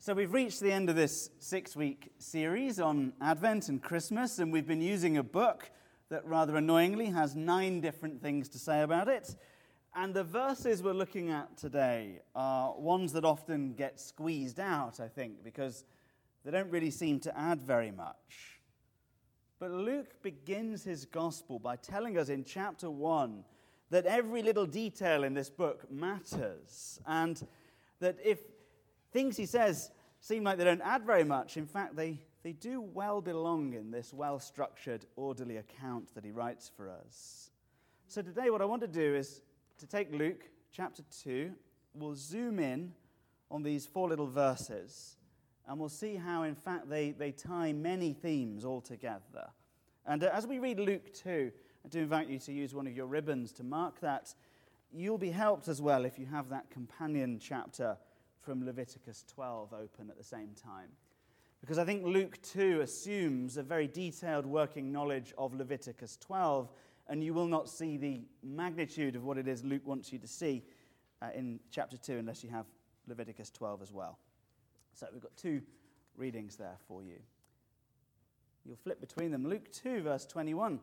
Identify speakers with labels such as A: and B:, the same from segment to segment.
A: So, we've reached the end of this six week series on Advent and Christmas, and we've been using a book that rather annoyingly has nine different things to say about it. And the verses we're looking at today are ones that often get squeezed out, I think, because they don't really seem to add very much. But Luke begins his gospel by telling us in chapter 1 that every little detail in this book matters, and that if things he says seem like they don't add very much, in fact, they, they do well belong in this well structured, orderly account that he writes for us. So today, what I want to do is to take Luke chapter 2, we'll zoom in on these four little verses, and we'll see how, in fact, they, they tie many themes all together. And uh, as we read Luke 2, I do invite you to use one of your ribbons to mark that. You'll be helped as well if you have that companion chapter from Leviticus 12 open at the same time. Because I think Luke 2 assumes a very detailed working knowledge of Leviticus 12, and you will not see the magnitude of what it is Luke wants you to see uh, in chapter 2 unless you have Leviticus 12 as well. So we've got two readings there for you. You'll flip between them. Luke 2, verse 21.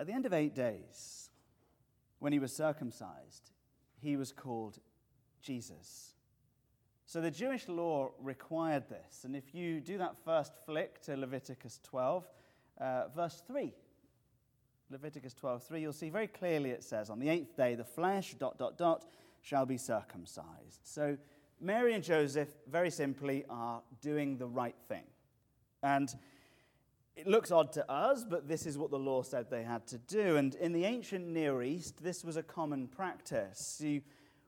A: At the end of eight days, when he was circumcised, he was called Jesus. So the Jewish law required this. And if you do that first flick to Leviticus 12, uh, verse 3, Leviticus 12, 3, you'll see very clearly it says, On the eighth day, the flesh, dot, dot, dot, shall be circumcised. So Mary and Joseph, very simply, are doing the right thing. And it looks odd to us, but this is what the law said they had to do. And in the ancient Near East, this was a common practice. You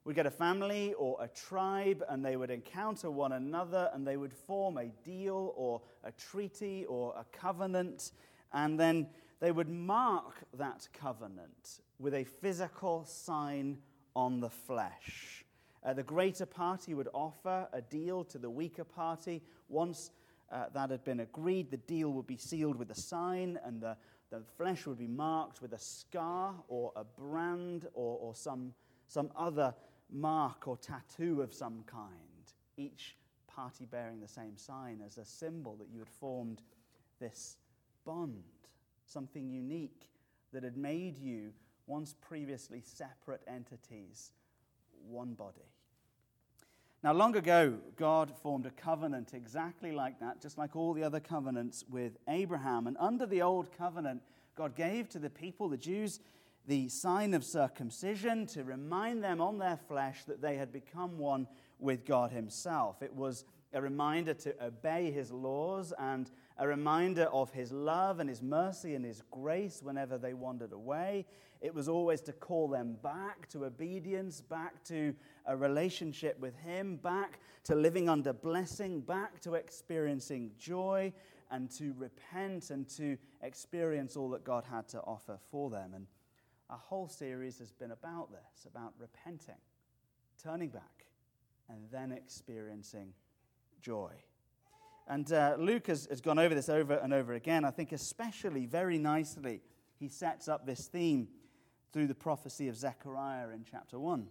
A: would get a family or a tribe, and they would encounter one another, and they would form a deal or a treaty or a covenant, and then they would mark that covenant with a physical sign on the flesh. Uh, the greater party would offer a deal to the weaker party once uh, that had been agreed, the deal would be sealed with a sign, and the, the flesh would be marked with a scar or a brand or, or some, some other mark or tattoo of some kind, each party bearing the same sign as a symbol that you had formed this bond, something unique that had made you once previously separate entities, one body. Now, long ago, God formed a covenant exactly like that, just like all the other covenants with Abraham. And under the old covenant, God gave to the people, the Jews, the sign of circumcision to remind them on their flesh that they had become one with God Himself. It was a reminder to obey His laws and a reminder of His love and His mercy and His grace whenever they wandered away. It was always to call them back to obedience, back to a relationship with Him, back to living under blessing, back to experiencing joy, and to repent and to experience all that God had to offer for them. And our whole series has been about this about repenting, turning back, and then experiencing joy. And uh, Luke has, has gone over this over and over again. I think, especially very nicely, he sets up this theme through the prophecy of Zechariah in chapter 1,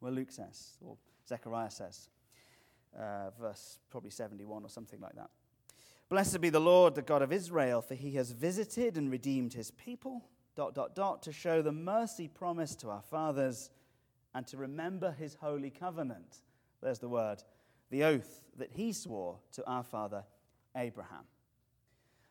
A: where Luke says, or Zechariah says, uh, verse probably 71 or something like that. Blessed be the Lord, the God of Israel, for he has visited and redeemed his people, dot, dot, dot, to show the mercy promised to our fathers and to remember his holy covenant. There's the word, the oath that he swore to our father Abraham.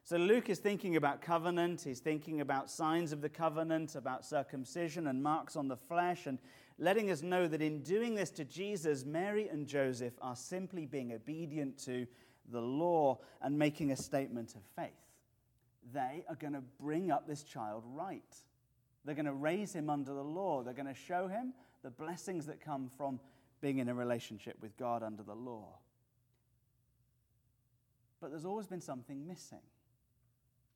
A: So Luke is thinking about covenant, he's thinking about signs of the covenant, about circumcision and marks on the flesh, and letting us know that in doing this to Jesus, Mary and Joseph are simply being obedient to the law and making a statement of faith. They are going to bring up this child right. They're going to raise him under the law. They're going to show him the blessings that come from being in a relationship with God under the law. But there's always been something missing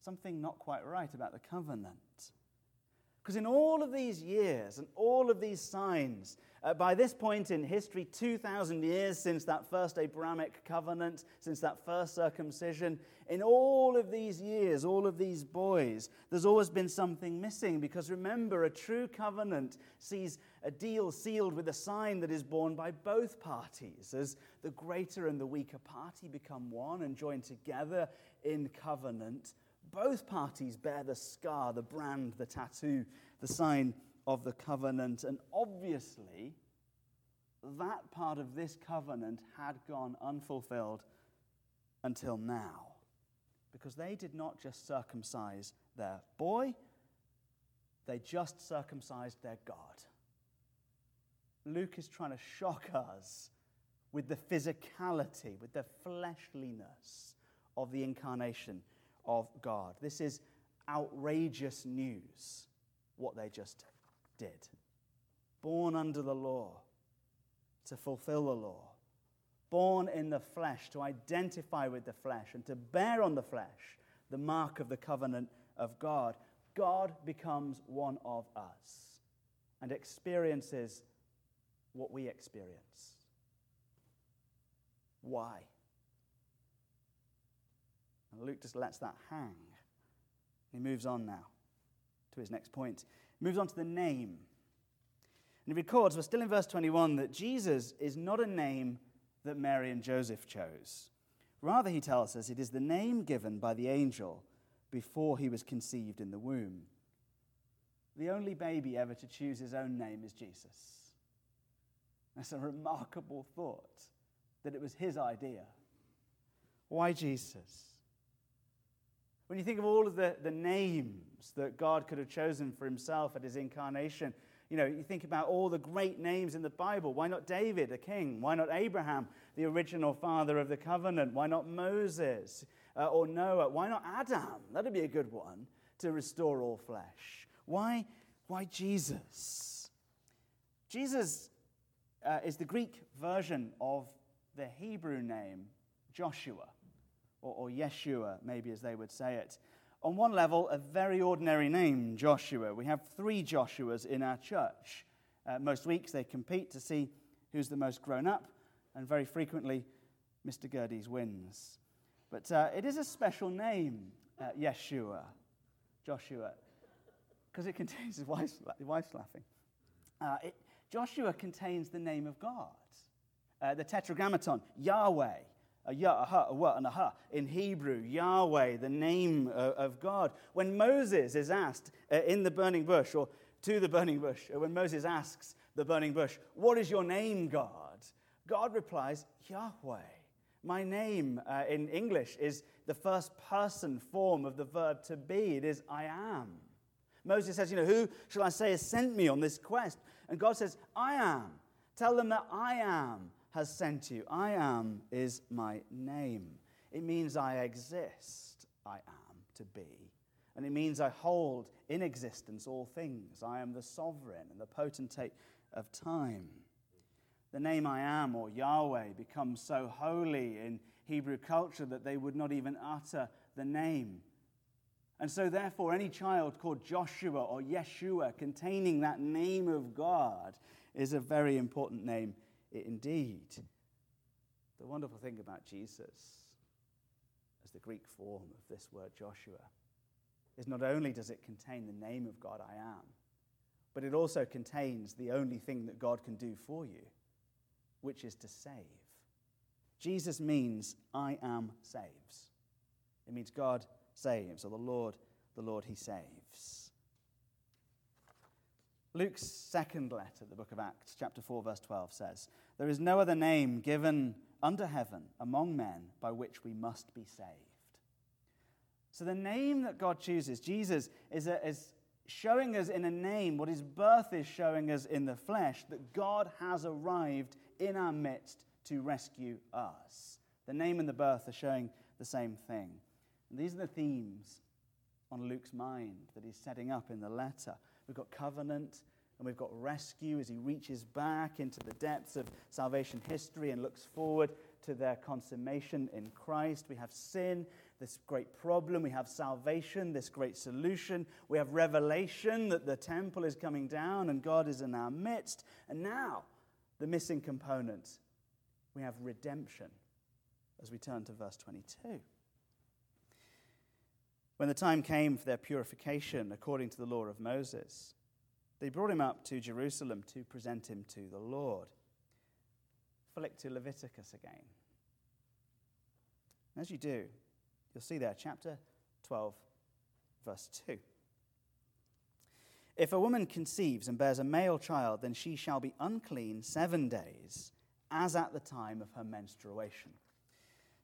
A: something not quite right about the covenant. Because in all of these years and all of these signs, uh, by this point in history, 2,000 years since that first Abrahamic covenant, since that first circumcision, in all of these years, all of these boys, there's always been something missing. Because remember, a true covenant sees a deal sealed with a sign that is borne by both parties. As the greater and the weaker party become one and join together in covenant, both parties bear the scar, the brand, the tattoo, the sign of the covenant. And obviously, that part of this covenant had gone unfulfilled until now. Because they did not just circumcise their boy, they just circumcised their God. Luke is trying to shock us with the physicality, with the fleshliness of the incarnation of God. This is outrageous news, what they just did. Born under the law to fulfill the law, born in the flesh to identify with the flesh and to bear on the flesh the mark of the covenant of God. God becomes one of us and experiences what we experience. Why? Luke just lets that hang. He moves on now to his next point He moves on to the name. And he records, we're still in verse 21, that Jesus is not a name that Mary and Joseph chose. Rather, he tells us it is the name given by the angel before he was conceived in the womb. The only baby ever to choose his own name is Jesus. That's a remarkable thought that it was his idea. Why Jesus? When you think of all of the, the names that God could have chosen for himself at his incarnation, you know, you think about all the great names in the Bible. Why not David, a king? Why not Abraham, the original father of the covenant? Why not Moses uh, or Noah? Why not Adam? That'd be a good one to restore all flesh. Why, why Jesus? Jesus uh, is the Greek version of the Hebrew name Joshua or, or Yeshua, maybe as they would say it. On one level, a very ordinary name, Joshua. We have three Joshuas in our church. Uh, most weeks they compete to see who's the most grown up, and very frequently, Mr. Gerdes wins. But uh, it is a special name, uh, Yeshua, Joshua, because it contains, his wife's, his wife's laughing. Uh, it, Joshua contains the name of God. Uh, the tetragrammaton, Yahweh, a yah, a ha, a wa, and a ha. In Hebrew, Yahweh, the name of God. When Moses is asked uh, in the burning bush, or to the burning bush, uh, when Moses asks the burning bush, What is your name, God? God replies, Yahweh. My name uh, in English is the first person form of the verb to be. It is I am. Moses says, You know, who shall I say has sent me on this quest? And God says, I am. Tell them that I am has sent you. I am is my name. It means I exist. I am to be. And it means I hold in existence all things. I am the sovereign and the potentate of time. The name I am, or Yahweh, becomes so holy in Hebrew culture that they would not even utter the name. And so, therefore, any child called Joshua or Yeshua, containing that name of God, is a very important name indeed. The wonderful thing about Jesus, as the Greek form of this word Joshua, is not only does it contain the name of God I am, but it also contains the only thing that God can do for you, which is to save. Jesus means I am saves. It means God saves, or the Lord, the Lord, He saves. Luke's second letter, the book of Acts, chapter 4, verse 12, says, There is no other name given under heaven among men by which we must be saved. So the name that God chooses, Jesus, is, a, is showing us in a name what his birth is showing us in the flesh, that God has arrived in our midst to rescue us. The name and the birth are showing the same thing. And these are the themes on Luke's mind that he's setting up in the letter. We've got covenant and we've got rescue as he reaches back into the depths of salvation history and looks forward to their consummation in Christ. We have sin this great problem. We have salvation, this great solution. We have revelation that the temple is coming down and God is in our midst. And now, the missing component, we have redemption as we turn to verse 22. When the time came for their purification according to the law of Moses, they brought him up to Jerusalem to present him to the Lord. Flick to Leviticus again. As you do, you'll see there, chapter 12, verse 2. If a woman conceives and bears a male child, then she shall be unclean seven days, as at the time of her menstruation.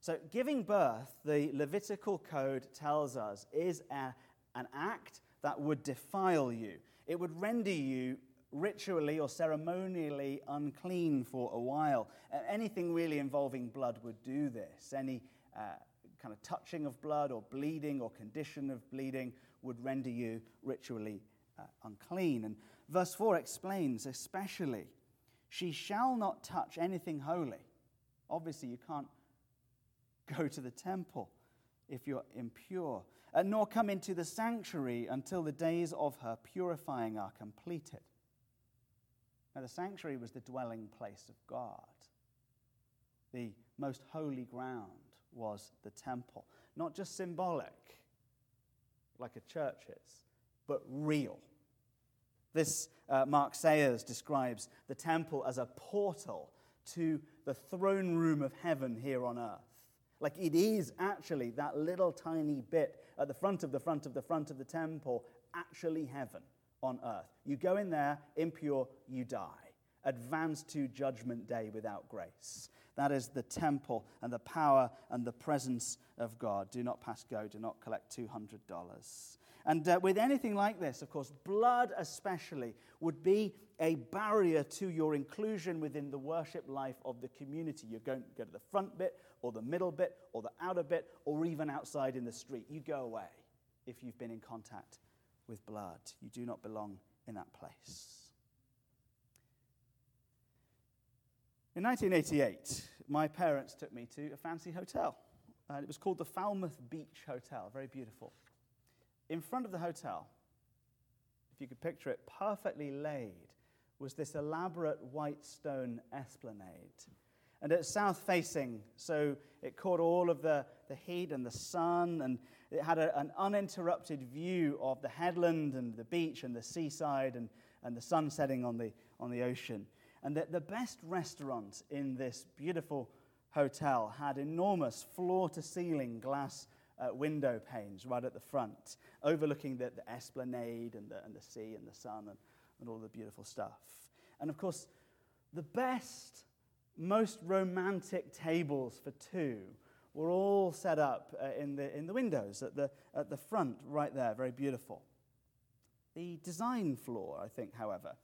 A: So, giving birth, the Levitical code tells us, is a, an act that would defile you. It would render you ritually or ceremonially unclean for a while. Anything really involving blood would do this. Any uh, kind of touching of blood or bleeding or condition of bleeding would render you ritually uh, unclean. And verse 4 explains, especially, she shall not touch anything holy. Obviously, you can't go to the temple if you're impure, uh, nor come into the sanctuary until the days of her purifying are completed. Now, the sanctuary was the dwelling place of God. The most holy ground was the temple. Not just symbolic, like a church is, but real. This, uh, Mark Sayers describes the temple as a portal to the throne room of heaven here on earth. Like it is actually that little tiny bit at the front of the front of the front of the temple, actually heaven on earth. You go in there, impure, you die. Advance to judgment day without grace. That is the temple and the power and the presence of God. Do not pass go, do not collect $200. And uh, with anything like this, of course, blood especially would be a barrier to your inclusion within the worship life of the community. You're going to go to the front bit, or the middle bit, or the outer bit, or even outside in the street. You go away if you've been in contact with blood. You do not belong in that place. In 1988, my parents took me to a fancy hotel. Uh, it was called the Falmouth Beach Hotel, very beautiful. In front of the hotel, if you could picture it, perfectly laid, was this elaborate white stone esplanade. And it's south facing, so it caught all of the, the heat and the sun, and it had a, an uninterrupted view of the headland and the beach and the seaside and, and the sun setting on the, on the ocean. And that the best restaurant in this beautiful hotel had enormous floor to ceiling glass uh, window panes right at the front, overlooking the, the esplanade and the, and the sea and the sun and, and all the beautiful stuff. And of course, the best, most romantic tables for two were all set up uh, in, the, in the windows at the, at the front, right there, very beautiful. The design flaw, I think, however,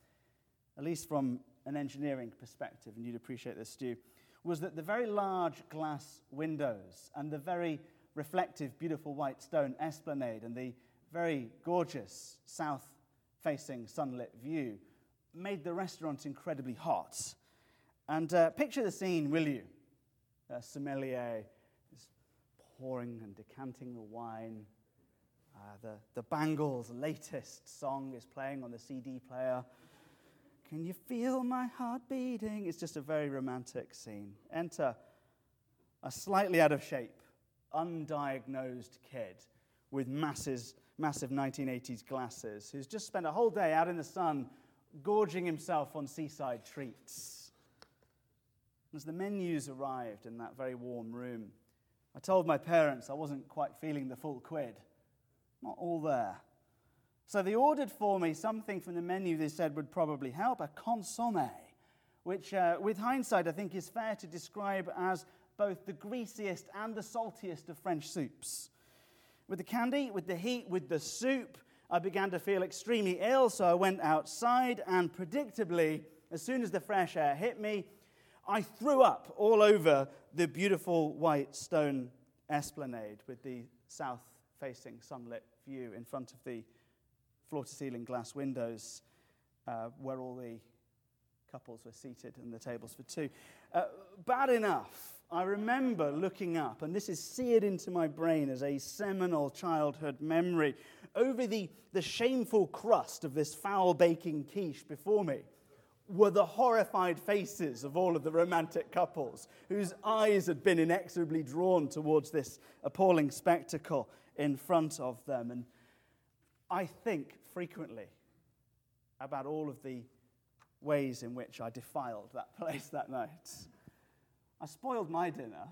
A: at least from an engineering perspective, and you'd appreciate this, Stu, was that the very large glass windows and the very reflective, beautiful white stone esplanade and the very gorgeous south facing sunlit view made the restaurant incredibly hot. And uh, picture the scene, will you? A sommelier is pouring and decanting the wine. Uh, the, the Bangles' latest song is playing on the CD player. Can you feel my heart beating? It's just a very romantic scene. Enter a slightly out of shape, undiagnosed kid with masses, massive 1980s glasses who's just spent a whole day out in the sun gorging himself on seaside treats. As the menus arrived in that very warm room, I told my parents I wasn't quite feeling the full quid. Not all there. So they ordered for me something from the menu they said would probably help a consomme, which, uh, with hindsight, I think is fair to describe as both the greasiest and the saltiest of French soups. With the candy, with the heat, with the soup, I began to feel extremely ill, so I went outside, and predictably, as soon as the fresh air hit me, I threw up all over the beautiful white stone esplanade with the south facing sunlit view in front of the floor to ceiling glass windows uh, where all the Couples were seated and the tables for two. Uh, bad enough. I remember looking up, and this is seared into my brain as a seminal childhood memory, over the, the shameful crust of this foul baking quiche before me were the horrified faces of all of the romantic couples whose eyes had been inexorably drawn towards this appalling spectacle in front of them. And I think frequently about all of the ways in which I defiled that place that night. I spoiled my dinner,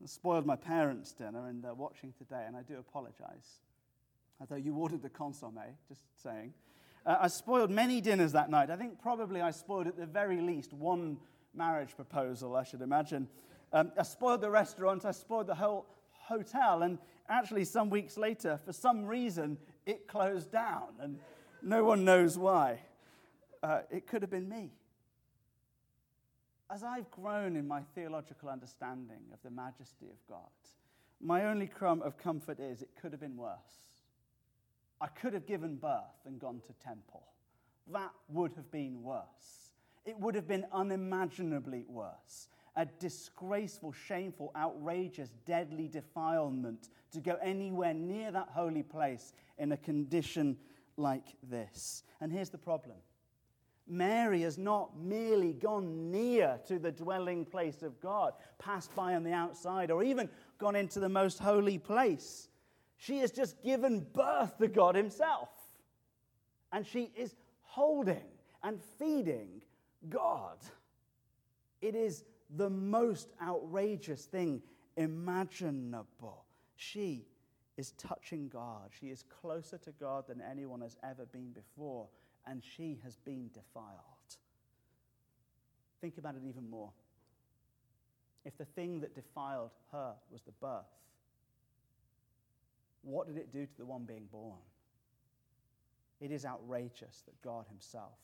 A: and spoiled my parents' dinner, and they're watching today, and I do apologize. Although you ordered the consomme, just saying. Uh, I spoiled many dinners that night. I think probably I spoiled at the very least one marriage proposal, I should imagine. Um, I spoiled the restaurant, I spoiled the whole hotel, and actually, some weeks later, for some reason, it closed down, and no one knows why. Uh, it could have been me. As I've grown in my theological understanding of the majesty of God, my only crumb of comfort is it could have been worse. I could have given birth and gone to temple. That would have been worse. It would have been unimaginably worse. A disgraceful, shameful, outrageous, deadly defilement to go anywhere near that holy place in a condition like this. And here's the problem Mary has not merely gone near to the dwelling place of God, passed by on the outside, or even gone into the most holy place. She has just given birth to God Himself. And she is holding and feeding God. It is the most outrageous thing imaginable. She is touching God. She is closer to God than anyone has ever been before, and she has been defiled. Think about it even more. If the thing that defiled her was the birth, what did it do to the one being born? It is outrageous that God Himself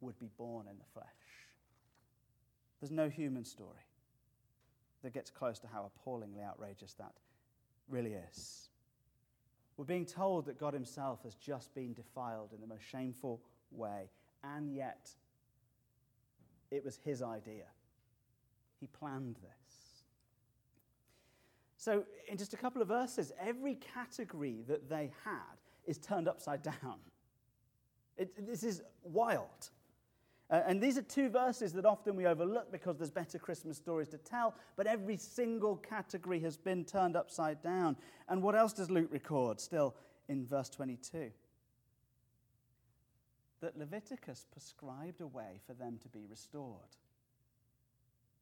A: would be born in the flesh. There's no human story that gets close to how appallingly outrageous that really is. We're being told that God Himself has just been defiled in the most shameful way, and yet it was His idea. He planned this. So, in just a couple of verses, every category that they had is turned upside down. It, this is wild. Uh, and these are two verses that often we overlook because there's better Christmas stories to tell, but every single category has been turned upside down. And what else does Luke record still in verse 22? That Leviticus prescribed a way for them to be restored.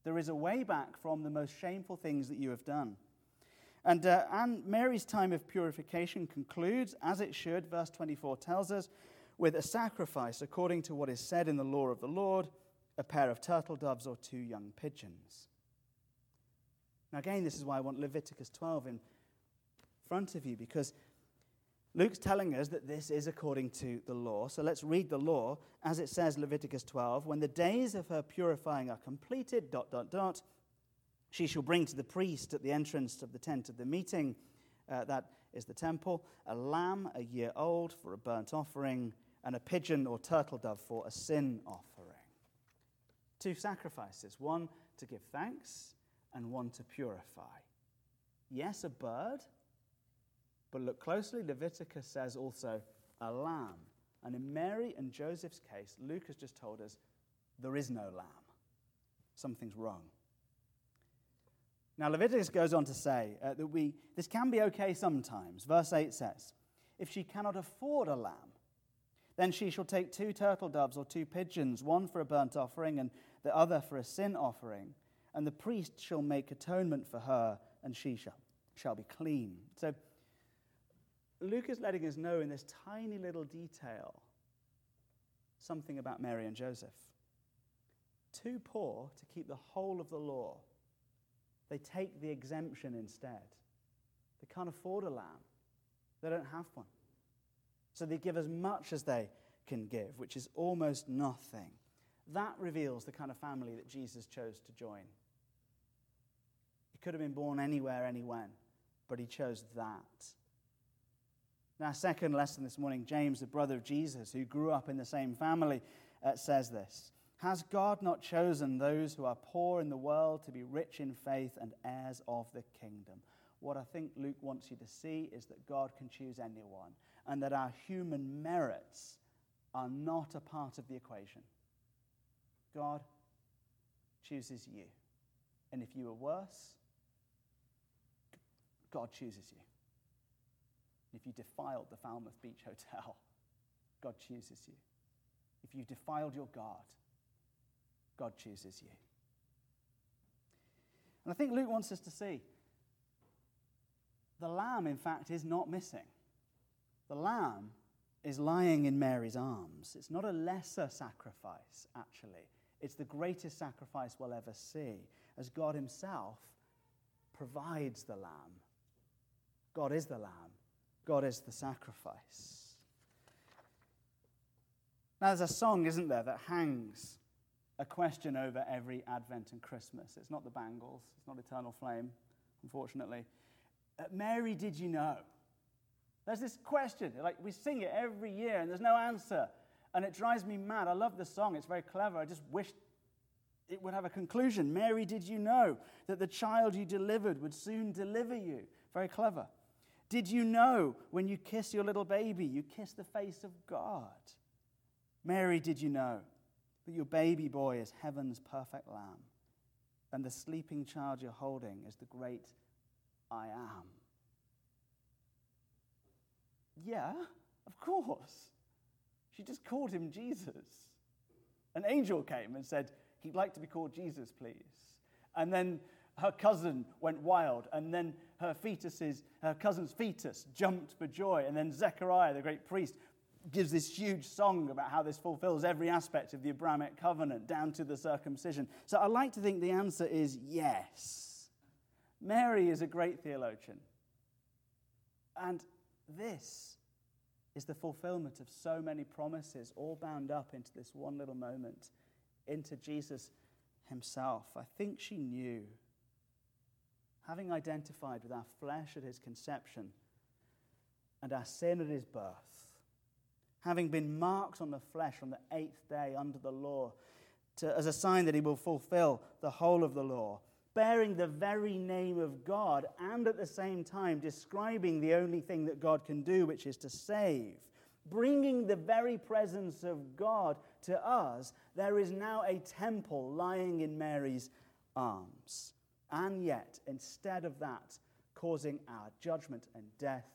A: There is a way back from the most shameful things that you have done. And, uh, and Mary's time of purification concludes, as it should, verse 24 tells us, with a sacrifice according to what is said in the law of the Lord a pair of turtle doves or two young pigeons. Now, again, this is why I want Leviticus 12 in front of you, because Luke's telling us that this is according to the law. So let's read the law as it says, Leviticus 12. When the days of her purifying are completed, dot, dot, dot, she shall bring to the priest at the entrance of the tent of the meeting, uh, that is the temple, a lamb a year old for a burnt offering, and a pigeon or turtle dove for a sin offering. Two sacrifices, one to give thanks and one to purify. Yes, a bird, but look closely, Leviticus says also a lamb. And in Mary and Joseph's case, Luke has just told us there is no lamb. Something's wrong. Now, Leviticus goes on to say uh, that we, this can be okay sometimes. Verse 8 says, If she cannot afford a lamb, then she shall take two turtle doves or two pigeons, one for a burnt offering and the other for a sin offering, and the priest shall make atonement for her, and she shall, shall be clean. So, Luke is letting us know in this tiny little detail something about Mary and Joseph. Too poor to keep the whole of the law they take the exemption instead. They can't afford a lamb, they don't have one. So they give as much as they can give, which is almost nothing. That reveals the kind of family that Jesus chose to join. He could have been born anywhere, anywhen, but he chose that. Now, second lesson this morning James, the brother of Jesus, who grew up in the same family, uh, says this Has God not chosen those who are poor in the world to be rich in faith and heirs of the kingdom? What I think Luke wants you to see is that God can choose anyone and that our human merits are not a part of the equation. God chooses you. And if you are worse, God chooses you. If you defiled the Falmouth Beach Hotel, God chooses you. If you defiled your God, God chooses you. And I think Luke wants us to see the lamb, in fact, is not missing. The lamb is lying in Mary's arms. It's not a lesser sacrifice, actually. It's the greatest sacrifice we'll ever see, as God Himself provides the lamb. God is the lamb, God is the sacrifice. Now, there's a song, isn't there, that hangs a question over every Advent and Christmas. It's not the Bangles, it's not Eternal Flame, unfortunately. Uh, Mary, did you know? There's this question, like we sing it every year and there's no answer. And it drives me mad. I love the song, it's very clever. I just wish it would have a conclusion. Mary, did you know that the child you delivered would soon deliver you? Very clever. Did you know when you kiss your little baby, you kiss the face of God? Mary, did you know that your baby boy is heaven's perfect lamb and the sleeping child you're holding is the great I am? Yeah, of course. She just called him Jesus. An angel came and said, He'd like to be called Jesus, please. And then her cousin went wild, and then her fetuses, her cousin's fetus jumped for joy, and then Zechariah, the great priest, gives this huge song about how this fulfills every aspect of the Abrahamic covenant down to the circumcision. So I like to think the answer is yes. Mary is a great theologian. And this is the fulfillment of so many promises, all bound up into this one little moment, into Jesus himself. I think she knew, having identified with our flesh at his conception and our sin at his birth, having been marked on the flesh on the eighth day under the law, to, as a sign that he will fulfill the whole of the law bearing the very name of God and at the same time describing the only thing that God can do, which is to save, bringing the very presence of God to us, there is now a temple lying in Mary's arms. And yet, instead of that causing our judgment and death,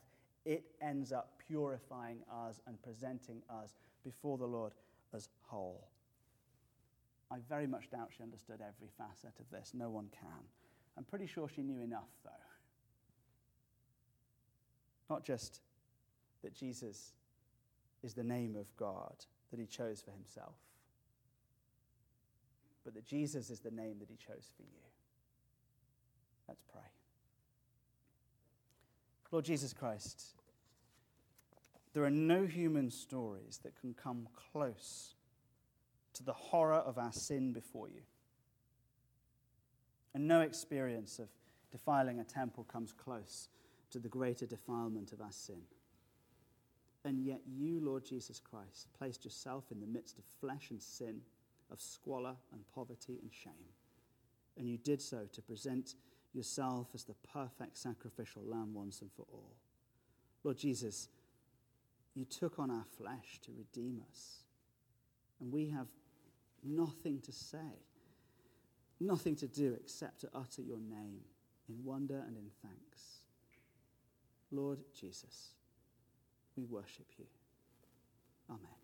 A: it ends up purifying us and presenting us before the Lord as whole. I very much doubt she understood every facet of this. No one can. I'm pretty sure she knew enough, though. Not just that Jesus is the name of God that he chose for himself, but that Jesus is the name that he chose for you. Let's pray. Lord Jesus Christ, there are no human stories that can come close to the horror of our sin before you. And no experience of defiling a temple comes close to the greater defilement of our sin. And yet, you, Lord Jesus Christ, placed yourself in the midst of flesh and sin, of squalor and poverty and shame. And you did so to present yourself as the perfect sacrificial lamb once and for all. Lord Jesus, you took on our flesh to redeem us. And we have nothing to say, nothing to do except to utter your name in wonder and in thanks. Lord Jesus, we worship you. Amen.